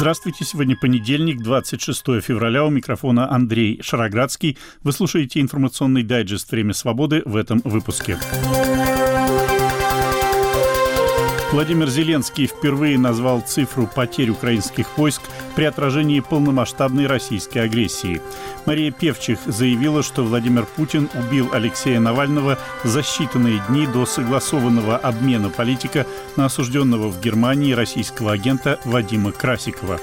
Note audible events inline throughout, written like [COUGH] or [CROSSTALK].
Здравствуйте, сегодня понедельник, 26 февраля, у микрофона Андрей Шароградский. Вы слушаете информационный дайджест «Время свободы» в этом выпуске. Владимир Зеленский впервые назвал цифру потерь украинских войск при отражении полномасштабной российской агрессии. Мария Певчих заявила, что Владимир Путин убил Алексея Навального за считанные дни до согласованного обмена политика на осужденного в Германии российского агента Вадима Красикова.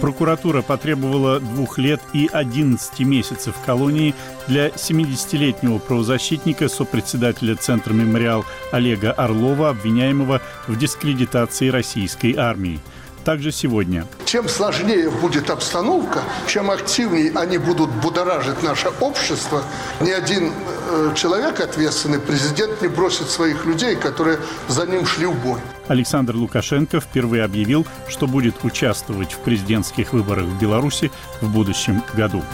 Прокуратура потребовала двух лет и 11 месяцев колонии для 70-летнего правозащитника, сопредседателя Центра «Мемориал» Олега Орлова, обвиняемого в дискредитации российской армии также сегодня. Чем сложнее будет обстановка, чем активнее они будут будоражить наше общество, ни один э, человек ответственный, президент не бросит своих людей, которые за ним шли в бой. Александр Лукашенко впервые объявил, что будет участвовать в президентских выборах в Беларуси в будущем году.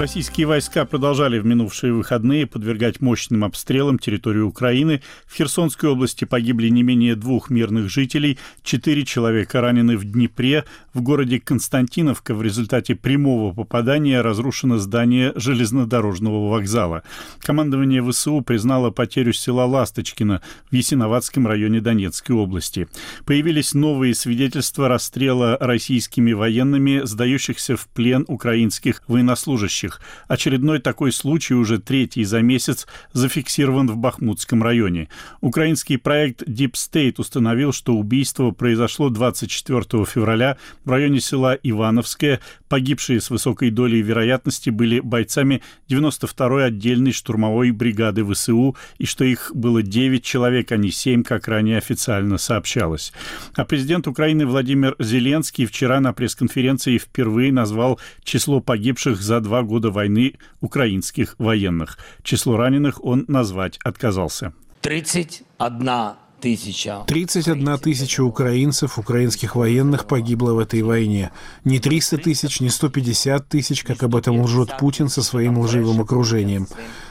Российские войска продолжали в минувшие выходные подвергать мощным обстрелам территорию Украины. В Херсонской области погибли не менее двух мирных жителей, четыре человека ранены в Днепре. В городе Константиновка в результате прямого попадания разрушено здание железнодорожного вокзала. Командование ВСУ признало потерю села Ласточкино в Ясиноватском районе Донецкой области. Появились новые свидетельства расстрела российскими военными, сдающихся в плен украинских военнослужащих погибших. Очередной такой случай, уже третий за месяц, зафиксирован в Бахмутском районе. Украинский проект Deep State установил, что убийство произошло 24 февраля в районе села Ивановское. Погибшие с высокой долей вероятности были бойцами 92-й отдельной штурмовой бригады ВСУ, и что их было 9 человек, а не 7, как ранее официально сообщалось. А президент Украины Владимир Зеленский вчера на пресс-конференции впервые назвал число погибших за два года года войны украинских военных. Число раненых он назвать отказался. 31 тысяча. 31 тысяча украинцев, украинских военных погибло в этой войне. Не 300 тысяч, не 150 тысяч, как об этом лжет Путин со своим лживым окружением.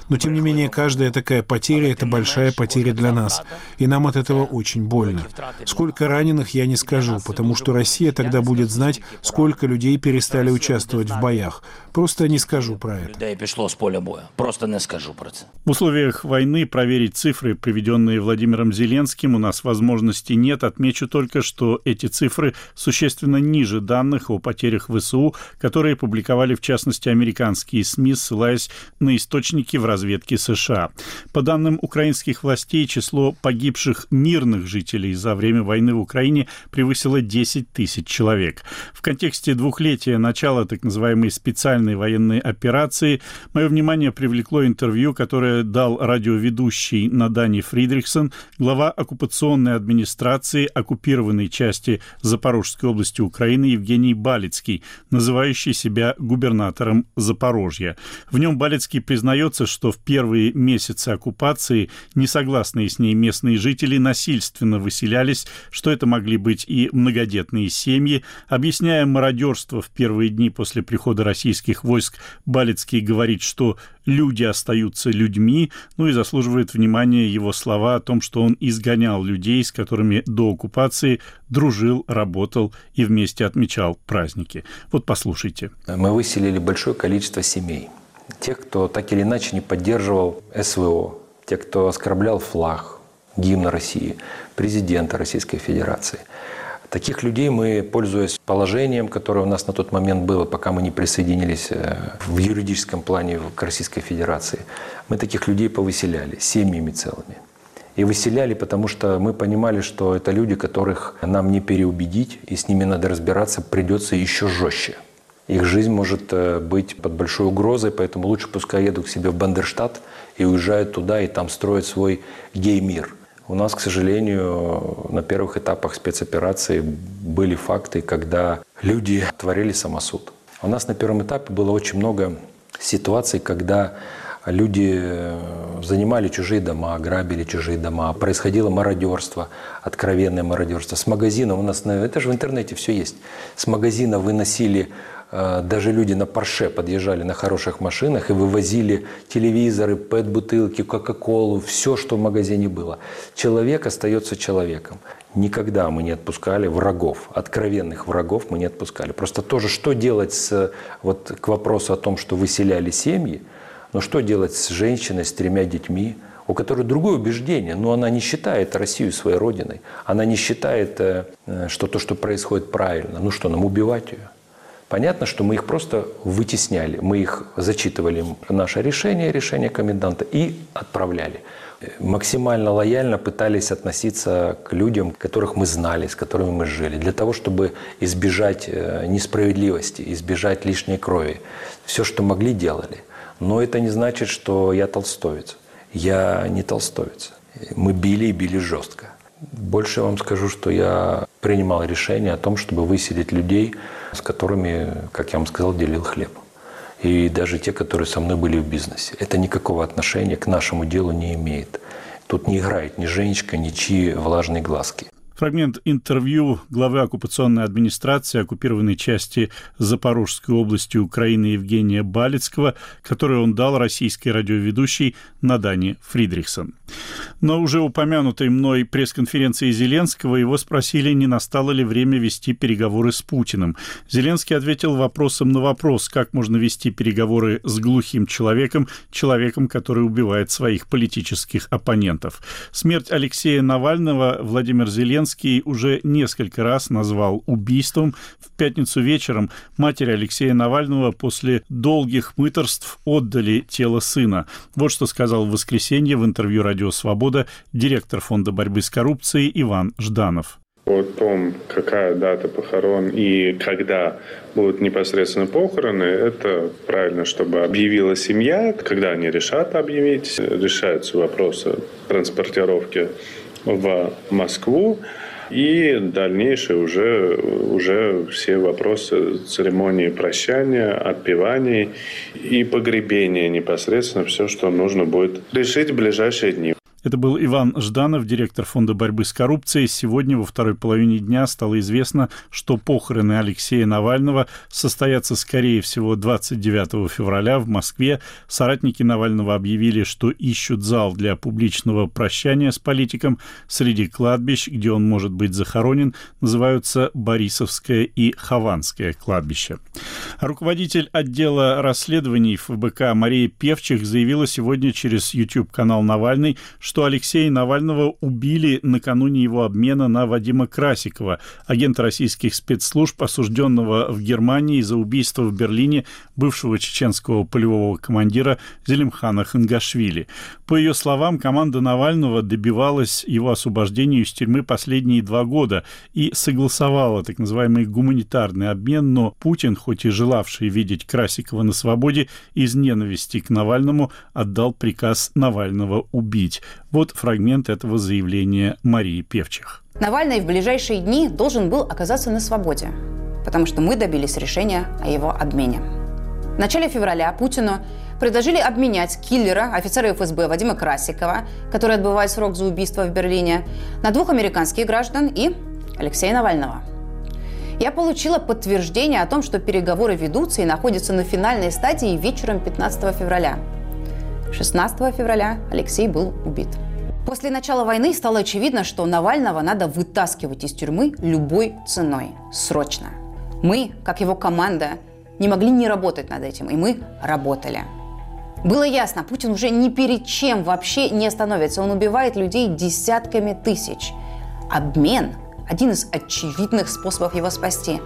Но, тем не менее, каждая такая потеря — это большая потеря для нас. И нам от этого очень больно. Сколько раненых, я не скажу, потому что Россия тогда будет знать, сколько людей перестали участвовать в боях. Просто не скажу про это. Людей пришло с поля боя. Просто не скажу про это. В условиях войны проверить цифры, приведенные Владимиром Зеленским, у нас возможности нет. Отмечу только, что эти цифры существенно ниже данных о потерях ВСУ, которые публиковали в частности американские СМИ, ссылаясь на источники в разведке США. По данным украинских властей, число погибших мирных жителей за время войны в Украине превысило 10 тысяч человек. В контексте двухлетия начала так называемой специальной военной операции мое внимание привлекло интервью, которое дал радиоведущий Надани Фридрихсон, глава оккупационной администрации оккупированной части Запорожской области Украины Евгений Балицкий, называющий себя губернатором Запорожья. В нем Балицкий признается, что что в первые месяцы оккупации несогласные с ней местные жители насильственно выселялись, что это могли быть и многодетные семьи. Объясняя мародерство в первые дни после прихода российских войск, Балецкий говорит, что люди остаются людьми, ну и заслуживает внимания его слова о том, что он изгонял людей, с которыми до оккупации дружил, работал и вместе отмечал праздники. Вот послушайте. Мы выселили большое количество семей тех, кто так или иначе не поддерживал СВО, тех, кто оскорблял флаг, гимн России, президента Российской Федерации. Таких людей мы, пользуясь положением, которое у нас на тот момент было, пока мы не присоединились э, в юридическом плане к Российской Федерации, мы таких людей повыселяли семьями целыми. И выселяли, потому что мы понимали, что это люди, которых нам не переубедить, и с ними надо разбираться придется еще жестче – их жизнь может э, быть под большой угрозой, поэтому лучше пускай едут к себе в Бандерштадт и уезжают туда и там строят свой гей-мир. У нас, к сожалению, на первых этапах спецоперации были факты, когда люди творили самосуд. У нас на первом этапе было очень много ситуаций, когда люди э, занимали чужие дома, грабили чужие дома, происходило мародерство, откровенное мародерство. С магазина у нас, это же в интернете все есть, с магазина выносили даже люди на Порше подъезжали на хороших машинах и вывозили телевизоры, пэт-бутылки, кока-колу, все, что в магазине было. Человек остается человеком. Никогда мы не отпускали врагов, откровенных врагов мы не отпускали. Просто тоже, что делать с, вот, к вопросу о том, что выселяли семьи, но что делать с женщиной с тремя детьми, у которой другое убеждение, но она не считает Россию своей родиной, она не считает, э, что то, что происходит правильно. Ну что, нам убивать ее? Понятно, что мы их просто вытесняли, мы их зачитывали наше решение, решение коменданта и отправляли. Максимально лояльно пытались относиться к людям, которых мы знали, с которыми мы жили, для того, чтобы избежать э, несправедливости, избежать лишней крови. Все, что могли, делали. Но это не значит, что я толстовец. Я не толстовец. Мы били и били жестко. Больше вам скажу, что я принимал решение о том, чтобы выселить людей, с которыми, как я вам сказал, делил хлеб. И даже те, которые со мной были в бизнесе. Это никакого отношения к нашему делу не имеет. Тут не играет ни Женечка, ни чьи влажные глазки. Фрагмент интервью главы оккупационной администрации оккупированной части Запорожской области Украины Евгения Балицкого, который он дал российской радиоведущей Надане Фридрихсон. На уже упомянутой мной пресс-конференции Зеленского его спросили, не настало ли время вести переговоры с Путиным. Зеленский ответил вопросом на вопрос, как можно вести переговоры с глухим человеком, человеком, который убивает своих политических оппонентов. Смерть Алексея Навального Владимир Зеленский Зеленский уже несколько раз назвал убийством. В пятницу вечером матери Алексея Навального после долгих мыторств отдали тело сына. Вот что сказал в воскресенье в интервью «Радио Свобода» директор Фонда борьбы с коррупцией Иван Жданов о том, какая дата похорон и когда будут непосредственно похороны, это правильно, чтобы объявила семья. Когда они решат объявить, решаются вопросы транспортировки в Москву. И дальнейшие уже, уже все вопросы церемонии прощания, отпеваний и погребения непосредственно все, что нужно будет решить в ближайшие дни. Это был Иван Жданов, директор Фонда борьбы с коррупцией. Сегодня во второй половине дня стало известно, что похороны Алексея Навального состоятся, скорее всего, 29 февраля в Москве. Соратники Навального объявили, что ищут зал для публичного прощания с политиком. Среди кладбищ, где он может быть захоронен, называются Борисовское и Хованское кладбище. Руководитель отдела расследований ФБК Мария Певчих заявила сегодня через YouTube-канал Навальный, что Алексея Навального убили накануне его обмена на Вадима Красикова, агента российских спецслужб, осужденного в Германии за убийство в Берлине бывшего чеченского полевого командира Зелимхана Хангашвили. По ее словам, команда Навального добивалась его освобождения из тюрьмы последние два года и согласовала так называемый гуманитарный обмен, но Путин, хоть и желавший видеть Красикова на свободе, из ненависти к Навальному отдал приказ Навального убить. Вот фрагмент этого заявления Марии Певчих. Навальный в ближайшие дни должен был оказаться на свободе, потому что мы добились решения о его обмене. В начале февраля Путину предложили обменять киллера, офицера ФСБ Вадима Красикова, который отбывает срок за убийство в Берлине, на двух американских граждан и Алексея Навального. Я получила подтверждение о том, что переговоры ведутся и находятся на финальной стадии вечером 15 февраля – 16 февраля Алексей был убит. После начала войны стало очевидно, что Навального надо вытаскивать из тюрьмы любой ценой, срочно. Мы, как его команда, не могли не работать над этим, и мы работали. Было ясно, Путин уже ни перед чем вообще не остановится. Он убивает людей десятками тысяч. Обмен – один из очевидных способов его спасти.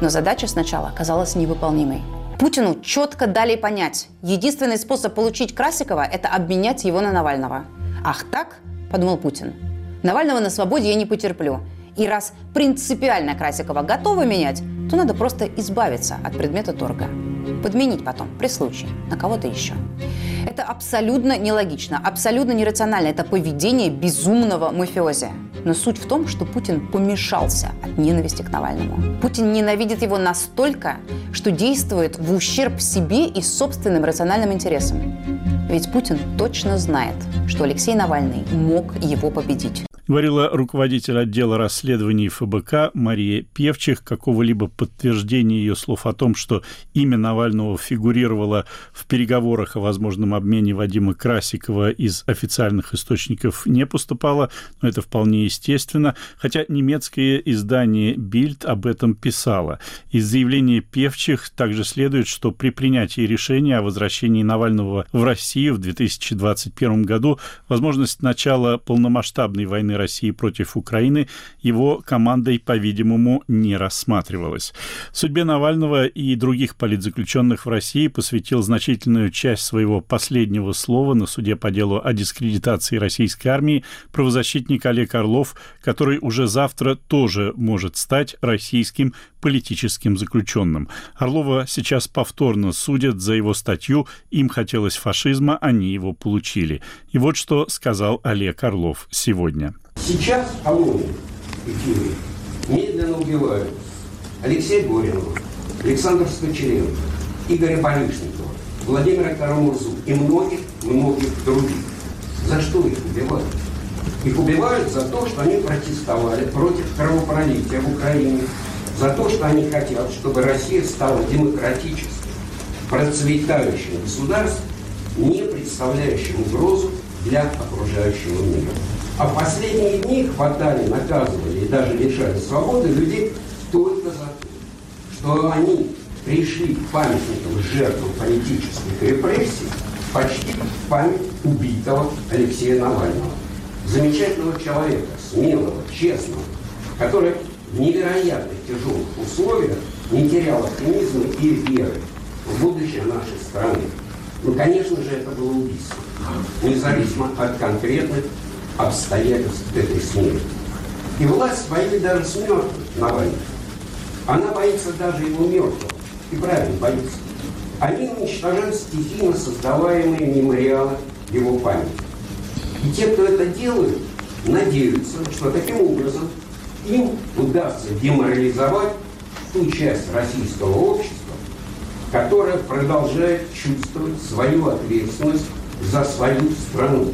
Но задача сначала оказалась невыполнимой. Путину четко дали понять, единственный способ получить Красикова – это обменять его на Навального. Ах так, подумал Путин, Навального на свободе я не потерплю. И раз принципиально Красикова готовы менять, то надо просто избавиться от предмета торга. Подменить потом, при случае, на кого-то еще. Это абсолютно нелогично, абсолютно нерационально. Это поведение безумного мафиози. Но суть в том, что Путин помешался от ненависти к Навальному. Путин ненавидит его настолько, что действует в ущерб себе и собственным рациональным интересам. Ведь Путин точно знает, что Алексей Навальный мог его победить. Говорила руководитель отдела расследований ФБК Мария Певчих. Какого-либо подтверждения ее слов о том, что имя Навального фигурировало в переговорах о возможном обмене Вадима Красикова из официальных источников не поступало, но это вполне естественно, хотя немецкое издание «Бильд» об этом писало. Из заявления Певчих также следует, что при принятии решения о возвращении Навального в Россию в 2021 году возможность начала полномасштабной войны России против Украины его командой, по-видимому, не рассматривалась. Судьбе Навального и других политзаключенных в России посвятил значительную часть своего последнего слова на суде по делу о дискредитации российской армии правозащитник Олег Орлов, который уже завтра тоже может стать российским политическим заключенным. Орлова сейчас повторно судят за его статью «Им хотелось фашизма, они его получили». И вот что сказал Олег Орлов сегодня. Сейчас и Киеве медленно убивают Алексея Горинова, Александра Скочеренко, Игоря Барышникова, Владимира Карамурзу и многих-многих других. За что их убивают? Их убивают за то, что они протестовали против кровопролития в Украине, за то, что они хотят, чтобы Россия стала демократическим, процветающим государством, не представляющим угрозу для окружающего мира. А в последние дни хватали, наказывали и даже лишали свободы людей только за то, что они пришли к памятникам жертвам политических репрессий почти в память убитого Алексея Навального. Замечательного человека, смелого, честного, который в невероятно тяжелых условиях не терял оптимизма и веры в будущее нашей страны. Ну, конечно же, это было убийство, независимо от конкретных обстоятельств этой смерти. И власть боится даже с Навальным. Она боится даже его мертвого. И правильно боится. Они уничтожают стихийно создаваемые мемориалы его памяти. И те, кто это делают, надеются, что таким образом им удастся деморализовать ту часть российского общества, которая продолжает чувствовать свою ответственность за свою страну.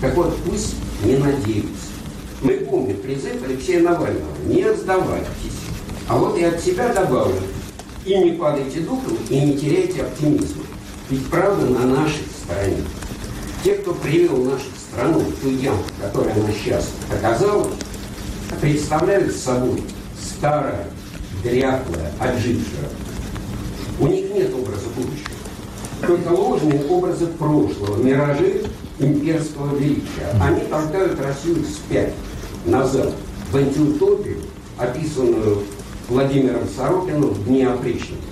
Так вот, пусть не надеются. Мы помним призыв Алексея Навального «Не сдавайтесь». А вот и от себя добавлю «И не падайте духом, и не теряйте оптимизма». Ведь правда на нашей стороне. Те, кто привел нашу страну в ту яму, в которой она сейчас оказалась, представляют собой старое, дряхлое, отжившее. У них нет образа будущего. Только ложные образы прошлого, миражи имперского величия. Они толкают Россию вспять, назад, в антиутопию, описанную Владимиром Сорокиным в «Дне опричника».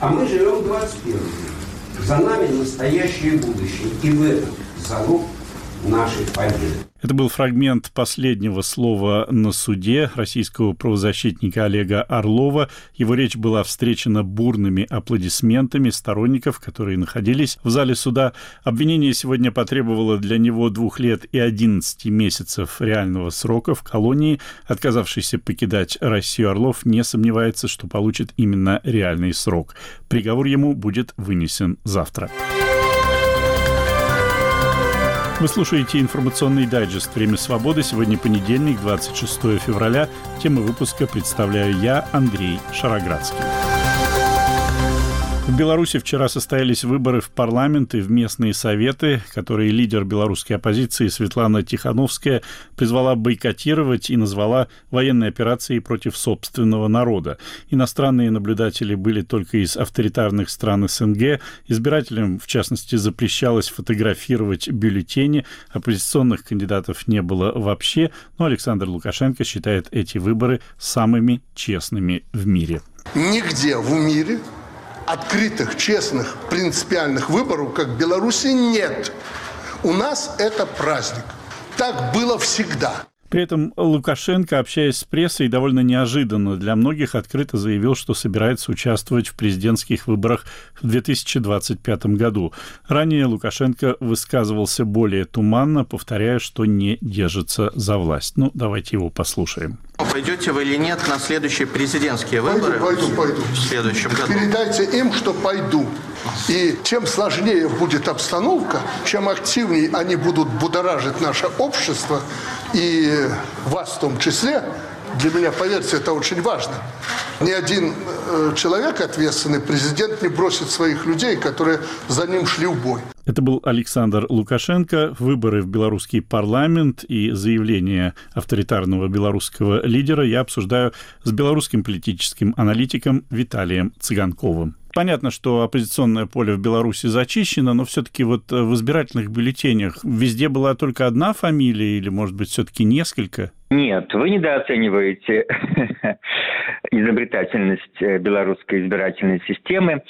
А мы живем в 21 век. За нами настоящее будущее. И в этом залог нашей победы. Это был фрагмент последнего слова на суде российского правозащитника Олега Орлова. Его речь была встречена бурными аплодисментами сторонников, которые находились в зале суда. Обвинение сегодня потребовало для него двух лет и 11 месяцев реального срока в колонии. Отказавшийся покидать Россию Орлов не сомневается, что получит именно реальный срок. Приговор ему будет вынесен завтра. Вы слушаете информационный дайджест «Время свободы». Сегодня понедельник, 26 февраля. Тему выпуска представляю я, Андрей Шароградский. В Беларуси вчера состоялись выборы в парламент и в местные советы, которые лидер белорусской оппозиции Светлана Тихановская призвала бойкотировать и назвала военной операцией против собственного народа. Иностранные наблюдатели были только из авторитарных стран СНГ. Избирателям, в частности, запрещалось фотографировать бюллетени. Оппозиционных кандидатов не было вообще, но Александр Лукашенко считает эти выборы самыми честными в мире. Нигде в мире открытых, честных, принципиальных выборов, как в Беларуси, нет. У нас это праздник. Так было всегда. При этом Лукашенко, общаясь с прессой, довольно неожиданно для многих открыто заявил, что собирается участвовать в президентских выборах в 2025 году. Ранее Лукашенко высказывался более туманно, повторяя, что не держится за власть. Ну, давайте его послушаем. Пойдете вы или нет на следующие президентские выборы? Пойду, пойду, пойду. В следующем году. Передайте им, что пойду. И чем сложнее будет обстановка, чем активнее они будут будоражить наше общество, и вас в том числе, для меня, поверьте, это очень важно. Ни один э, человек ответственный, президент не бросит своих людей, которые за ним шли в бой. Это был Александр Лукашенко. Выборы в белорусский парламент и заявление авторитарного белорусского лидера я обсуждаю с белорусским политическим аналитиком Виталием Цыганковым. Понятно, что оппозиционное поле в Беларуси зачищено, но все-таки вот в избирательных бюллетенях везде была только одна фамилия или, может быть, все-таки несколько? Нет, вы недооцениваете [LAUGHS] изобретательность э, белорусской избирательной системы.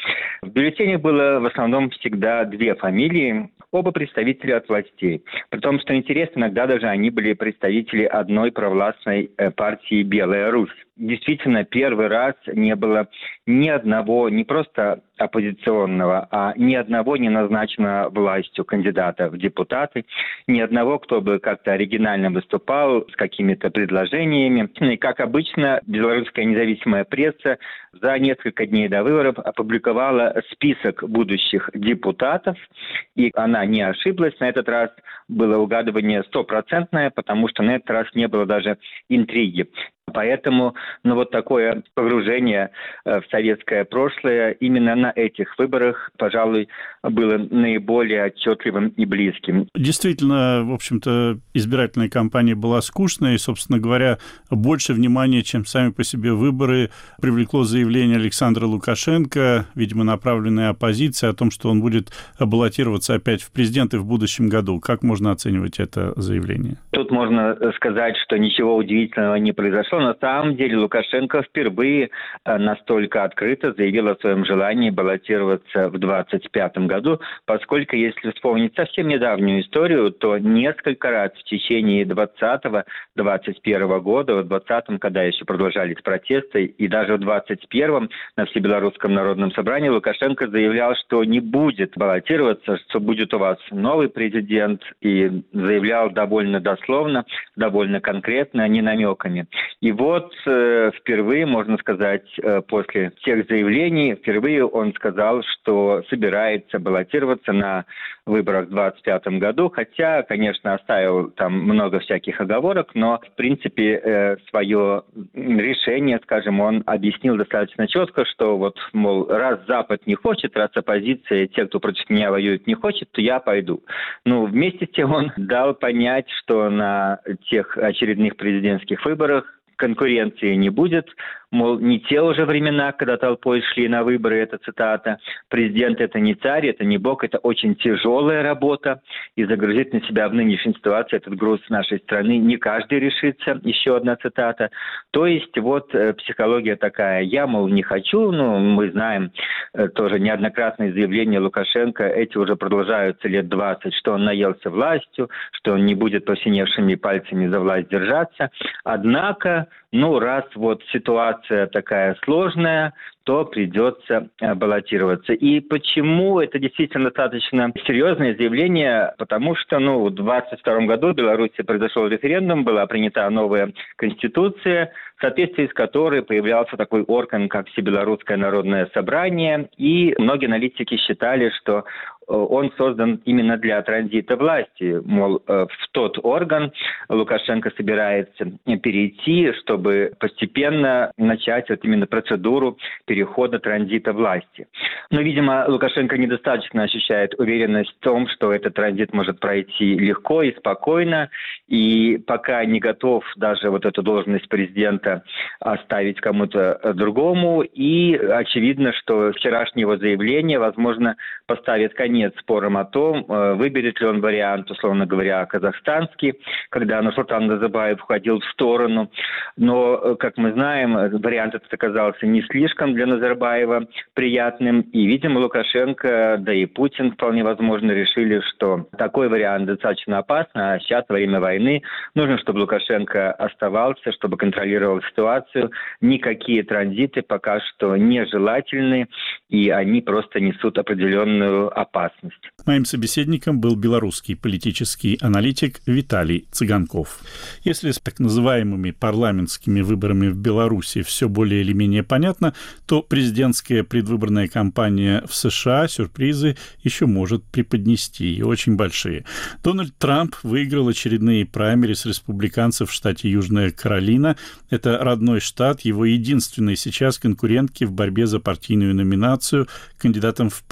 В бюллетенях было в основном всегда две фамилии, оба представителя от властей. При том, что интересно, иногда даже они были представители одной провластной э, партии «Белая Русь» действительно первый раз не было ни одного, не просто оппозиционного, а ни одного не назначенного властью кандидата в депутаты, ни одного, кто бы как-то оригинально выступал с какими-то предложениями. И, как обычно, белорусская независимая пресса за несколько дней до выборов опубликовала список будущих депутатов, и она не ошиблась. На этот раз было угадывание стопроцентное, потому что на этот раз не было даже интриги. Поэтому ну, вот такое погружение э, в советское прошлое именно на этих выборах, пожалуй, было наиболее отчетливым и близким. Действительно, в общем-то, избирательная кампания была скучная, и, собственно говоря, больше внимания, чем сами по себе выборы, привлекло заявление Александра Лукашенко, видимо, направленное оппозиции о том, что он будет баллотироваться опять в президенты в будущем году. Как можно оценивать это заявление? Тут можно сказать, что ничего удивительного не произошло на самом деле Лукашенко впервые э, настолько открыто заявил о своем желании баллотироваться в 2025 году, поскольку, если вспомнить совсем недавнюю историю, то несколько раз в течение 20-21 года, в 20 когда еще продолжались протесты, и даже в 21 на Всебелорусском народном собрании Лукашенко заявлял, что не будет баллотироваться, что будет у вас новый президент, и заявлял довольно дословно, довольно конкретно, не намеками. И вот э, впервые, можно сказать, э, после тех заявлений, впервые он сказал, что собирается баллотироваться на выборах в 2025 году, хотя, конечно, оставил там много всяких оговорок, но, в принципе, э, свое решение, скажем, он объяснил достаточно четко, что вот, мол, раз Запад не хочет, раз оппозиция, те, кто против меня воюет, не хочет, то я пойду. Ну, вместе с тем он [LAUGHS] дал понять, что на тех очередных президентских выборах конкуренции не будет, мол, не те уже времена, когда толпой шли на выборы, это цитата. Президент это не царь, это не бог, это очень тяжелая работа, и загрузить на себя в нынешней ситуации этот груз нашей страны не каждый решится, еще одна цитата. То есть вот э, психология такая, я, мол, не хочу, ну, мы знаем э, тоже неоднократные заявления Лукашенко, эти уже продолжаются лет 20, что он наелся властью, что он не будет посиневшими пальцами за власть держаться. Однако, ну, раз вот ситуация такая сложная, то придется э, баллотироваться. И почему это действительно достаточно серьезное заявление? Потому что ну, в 2022 году в Беларуси произошел референдум, была принята новая конституция, в соответствии с которой появлялся такой орган, как Всебелорусское народное собрание. И многие аналитики считали, что он создан именно для транзита власти. Мол, э, в тот орган Лукашенко собирается перейти, чтобы постепенно начать вот именно процедуру перехода транзита власти. Но, видимо, Лукашенко недостаточно ощущает уверенность в том, что этот транзит может пройти легко и спокойно, и пока не готов даже вот эту должность президента оставить кому-то другому. И очевидно, что вчерашнее его заявление, возможно, поставит конец нет спором о том, э, выберет ли он вариант, условно говоря, казахстанский, когда Нурсултан Назарбаев входил в сторону. Но, э, как мы знаем, вариант этот оказался не слишком для Назарбаева приятным. И, видимо, Лукашенко, да и Путин вполне возможно решили, что такой вариант достаточно опасный, а сейчас, во время войны, нужно, чтобы Лукашенко оставался, чтобы контролировал ситуацию. Никакие транзиты пока что нежелательны, и они просто несут определенную опасность опасность. Моим собеседником был белорусский политический аналитик Виталий Цыганков. Если с так называемыми парламентскими выборами в Беларуси все более или менее понятно, то президентская предвыборная кампания в США сюрпризы еще может преподнести, и очень большие. Дональд Трамп выиграл очередные праймерис республиканцев в штате Южная Каролина. Это родной штат, его единственной сейчас конкурентки в борьбе за партийную номинацию кандидатом в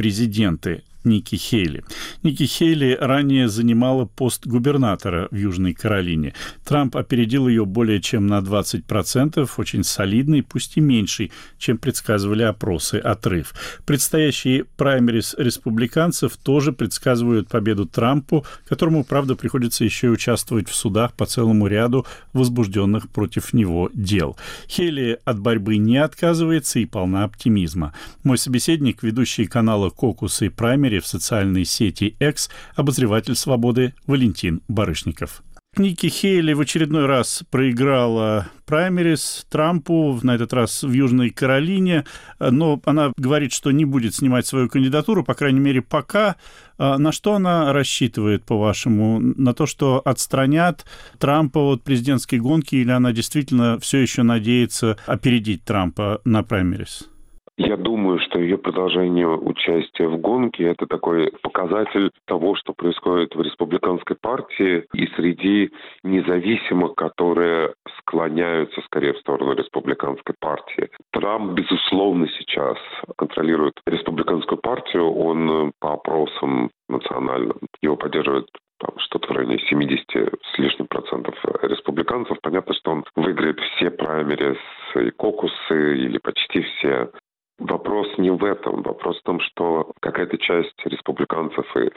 президенты. Ники Хейли. Ники Хейли ранее занимала пост губернатора в Южной Каролине. Трамп опередил ее более чем на 20%, очень солидный, пусть и меньший, чем предсказывали опросы, отрыв. Предстоящие праймерис республиканцев тоже предсказывают победу Трампу, которому, правда, приходится еще и участвовать в судах по целому ряду возбужденных против него дел. Хейли от борьбы не отказывается и полна оптимизма. Мой собеседник, ведущий канала «Кокус» и «Праймери» в социальной сети X обозреватель «Свободы» Валентин Барышников. Ники Хейли в очередной раз проиграла праймерис Трампу, на этот раз в Южной Каролине, но она говорит, что не будет снимать свою кандидатуру, по крайней мере, пока. А на что она рассчитывает, по-вашему? На то, что отстранят Трампа от президентской гонки, или она действительно все еще надеется опередить Трампа на праймерис? Я думаю, что ее продолжение участия в гонке – это такой показатель того, что происходит в республиканской партии и среди независимых, которые склоняются скорее в сторону республиканской партии. Трамп, безусловно, сейчас контролирует республиканскую партию. Он по опросам национальным его поддерживает что-то в районе 70 с лишним процентов республиканцев. Понятно, что он выиграет все праймерис и кокусы или почти все. Вопрос не в этом. Вопрос в том, что какая-то часть республиканцев и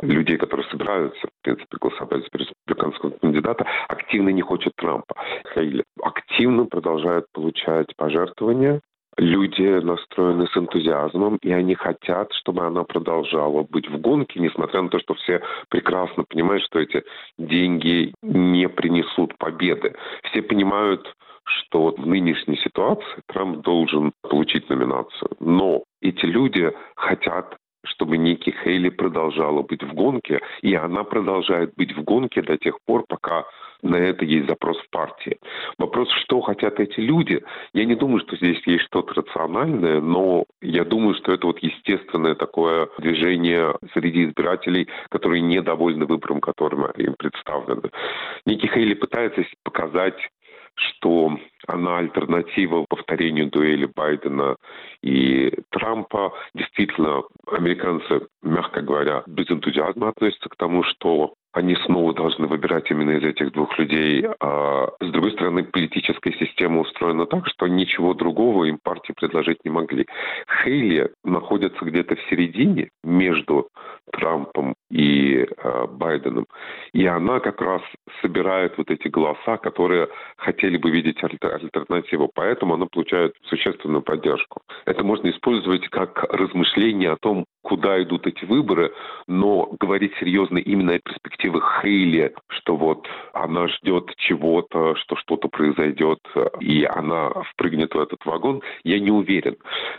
людей, которые собираются, в принципе, голосовать за республиканского кандидата, активно не хочет Трампа. Хейли активно продолжают получать пожертвования. Люди настроены с энтузиазмом, и они хотят, чтобы она продолжала быть в гонке, несмотря на то, что все прекрасно понимают, что эти деньги не принесут победы. Все понимают, что вот в нынешней ситуации Трамп должен получить номинацию. Но эти люди хотят чтобы Ники Хейли продолжала быть в гонке, и она продолжает быть в гонке до тех пор, пока на это есть запрос в партии. Вопрос, что хотят эти люди, я не думаю, что здесь есть что-то рациональное, но я думаю, что это вот естественное такое движение среди избирателей, которые недовольны выбором, которым им представлено. Ники Хейли пытается показать что она альтернатива повторению дуэли Байдена и Трампа. Действительно, американцы, мягко говоря, без энтузиазма относятся к тому, что они снова должны выбирать именно из этих двух людей. А с другой стороны, политическая система устроена так, что ничего другого им партии предложить не могли. Хейли находится где-то в середине между Трампом и э, Байденом. И она как раз собирает вот эти голоса, которые хотели бы видеть альтер- альтернативу. Поэтому она получает существенную поддержку. Это можно использовать как размышление о том, куда идут эти выборы, но говорить серьезно именно о перспективах Хейли, что вот она ждет чего-то, что что-то произойдет, и она впрыгнет в этот вагон, я не уверен.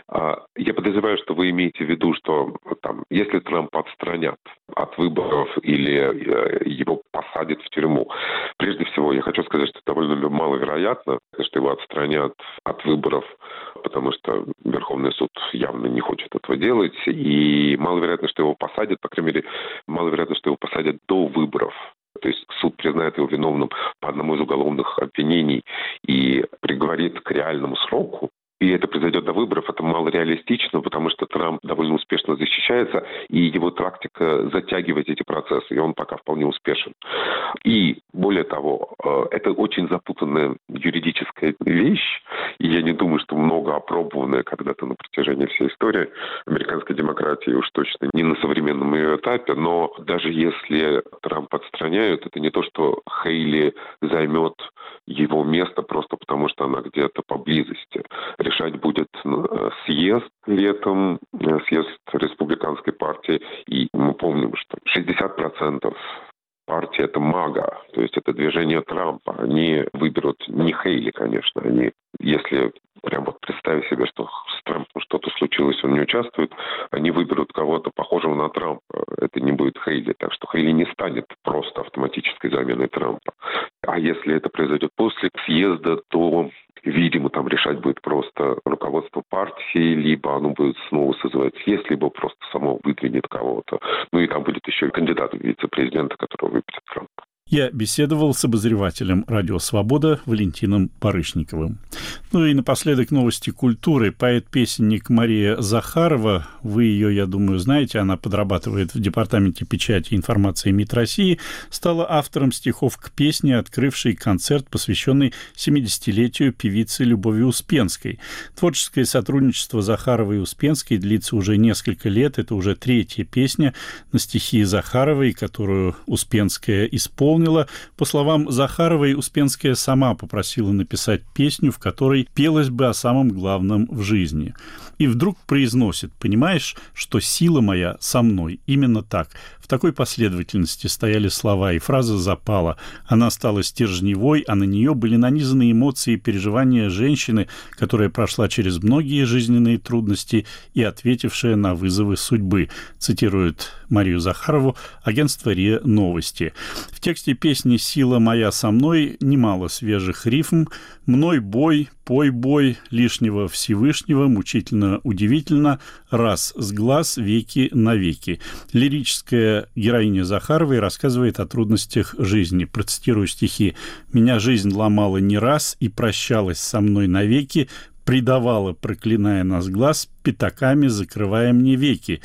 А, я подозреваю, что вы имеете в виду, что там, если Трамп отстранят от выборов или э, его посадят в тюрьму, прежде всего я хочу сказать, что довольно маловероятно, что его отстранят от выборов, потому что Верховный суд явно не хочет этого делать, и и маловероятно, что его посадят, по крайней мере, маловероятно, что его посадят до выборов. То есть суд признает его виновным по одному из уголовных обвинений и приговорит к реальному сроку, и это произойдет до выборов, это мало реалистично, потому что Трамп довольно успешно защищается, и его тактика затягивать эти процессы, и он пока вполне успешен. И более того, э, это очень запутанная юридическая вещь, и я не думаю, что много опробованная когда-то на протяжении всей истории американской демократии, уж точно не на современном ее этапе, но даже если Трамп отстраняют, это не то, что Хейли займет его место просто потому, что она где-то поблизости решать будет э, съезд летом, э, съезд республиканской партии. И мы помним, что 60% партия это МАГА, то есть это движение Трампа. Они выберут не Хейли, конечно, они, если прям вот представить себе, что с Трампом что-то случилось, он не участвует, они выберут кого-то похожего на Трампа. Это не будет Хейли. Так что Хейли не станет просто автоматической заменой Трампа. А если это произойдет после съезда, то видимо, там решать будет просто руководство партии, либо оно будет снова созывать съезд, либо просто само выдвинет кого-то. Ну и там будет еще кандидат в вице-президента, которого выберет Трамп. Я беседовал с обозревателем «Радио Свобода» Валентином Барышниковым. Ну и напоследок новости культуры. Поэт-песенник Мария Захарова, вы ее, я думаю, знаете, она подрабатывает в Департаменте печати и информации МИД России, стала автором стихов к песне, открывшей концерт, посвященный 70-летию певицы Любови Успенской. Творческое сотрудничество Захаровой и Успенской длится уже несколько лет. Это уже третья песня на стихи Захаровой, которую Успенская исполнила исполнила. По словам Захаровой, Успенская сама попросила написать песню, в которой пелось бы о самом главном в жизни. И вдруг произносит, понимаешь, что сила моя со мной. Именно так. В такой последовательности стояли слова, и фраза запала. Она стала стержневой, а на нее были нанизаны эмоции и переживания женщины, которая прошла через многие жизненные трудности и ответившая на вызовы судьбы, цитирует Марию Захарову агентство РИА Новости. В тексте песни «Сила моя со мной» немало свежих рифм «Мной бой», «Пой бой», «Лишнего Всевышнего», «Мучительно удивительно», «Раз с глаз», «Веки навеки». Лирическая героиня Захаровой рассказывает о трудностях жизни. Процитирую стихи. «Меня жизнь ломала не раз и прощалась со мной навеки, предавала, проклиная нас глаз, пятаками закрывая мне веки.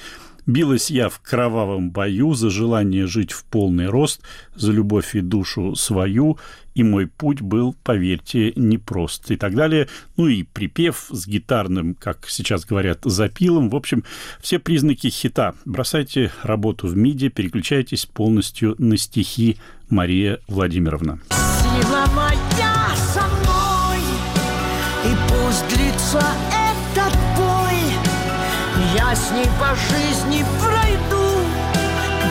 Билась я в кровавом бою за желание жить в полный рост, за любовь и душу свою, и мой путь был, поверьте, непрост и так далее. Ну и припев с гитарным, как сейчас говорят, запилом. В общем, все признаки хита. Бросайте работу в МИДе, переключайтесь полностью на стихи Мария Владимировна. Сила моя со мной, и пусть длится ней по жизни пройду,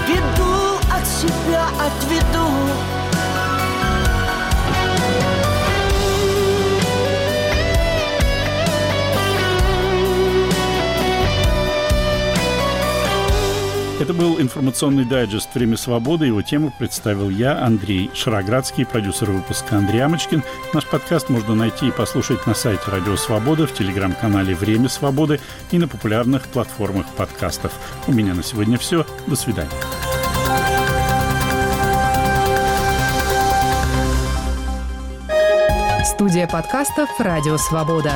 беду от себя отведу. Это был информационный дайджест «Время свободы». Его тему представил я, Андрей Шароградский, продюсер выпуска Андрей Амочкин. Наш подкаст можно найти и послушать на сайте «Радио Свобода», в телеграм-канале «Время свободы» и на популярных платформах подкастов. У меня на сегодня все. До свидания. Студия подкастов «Радио Свобода».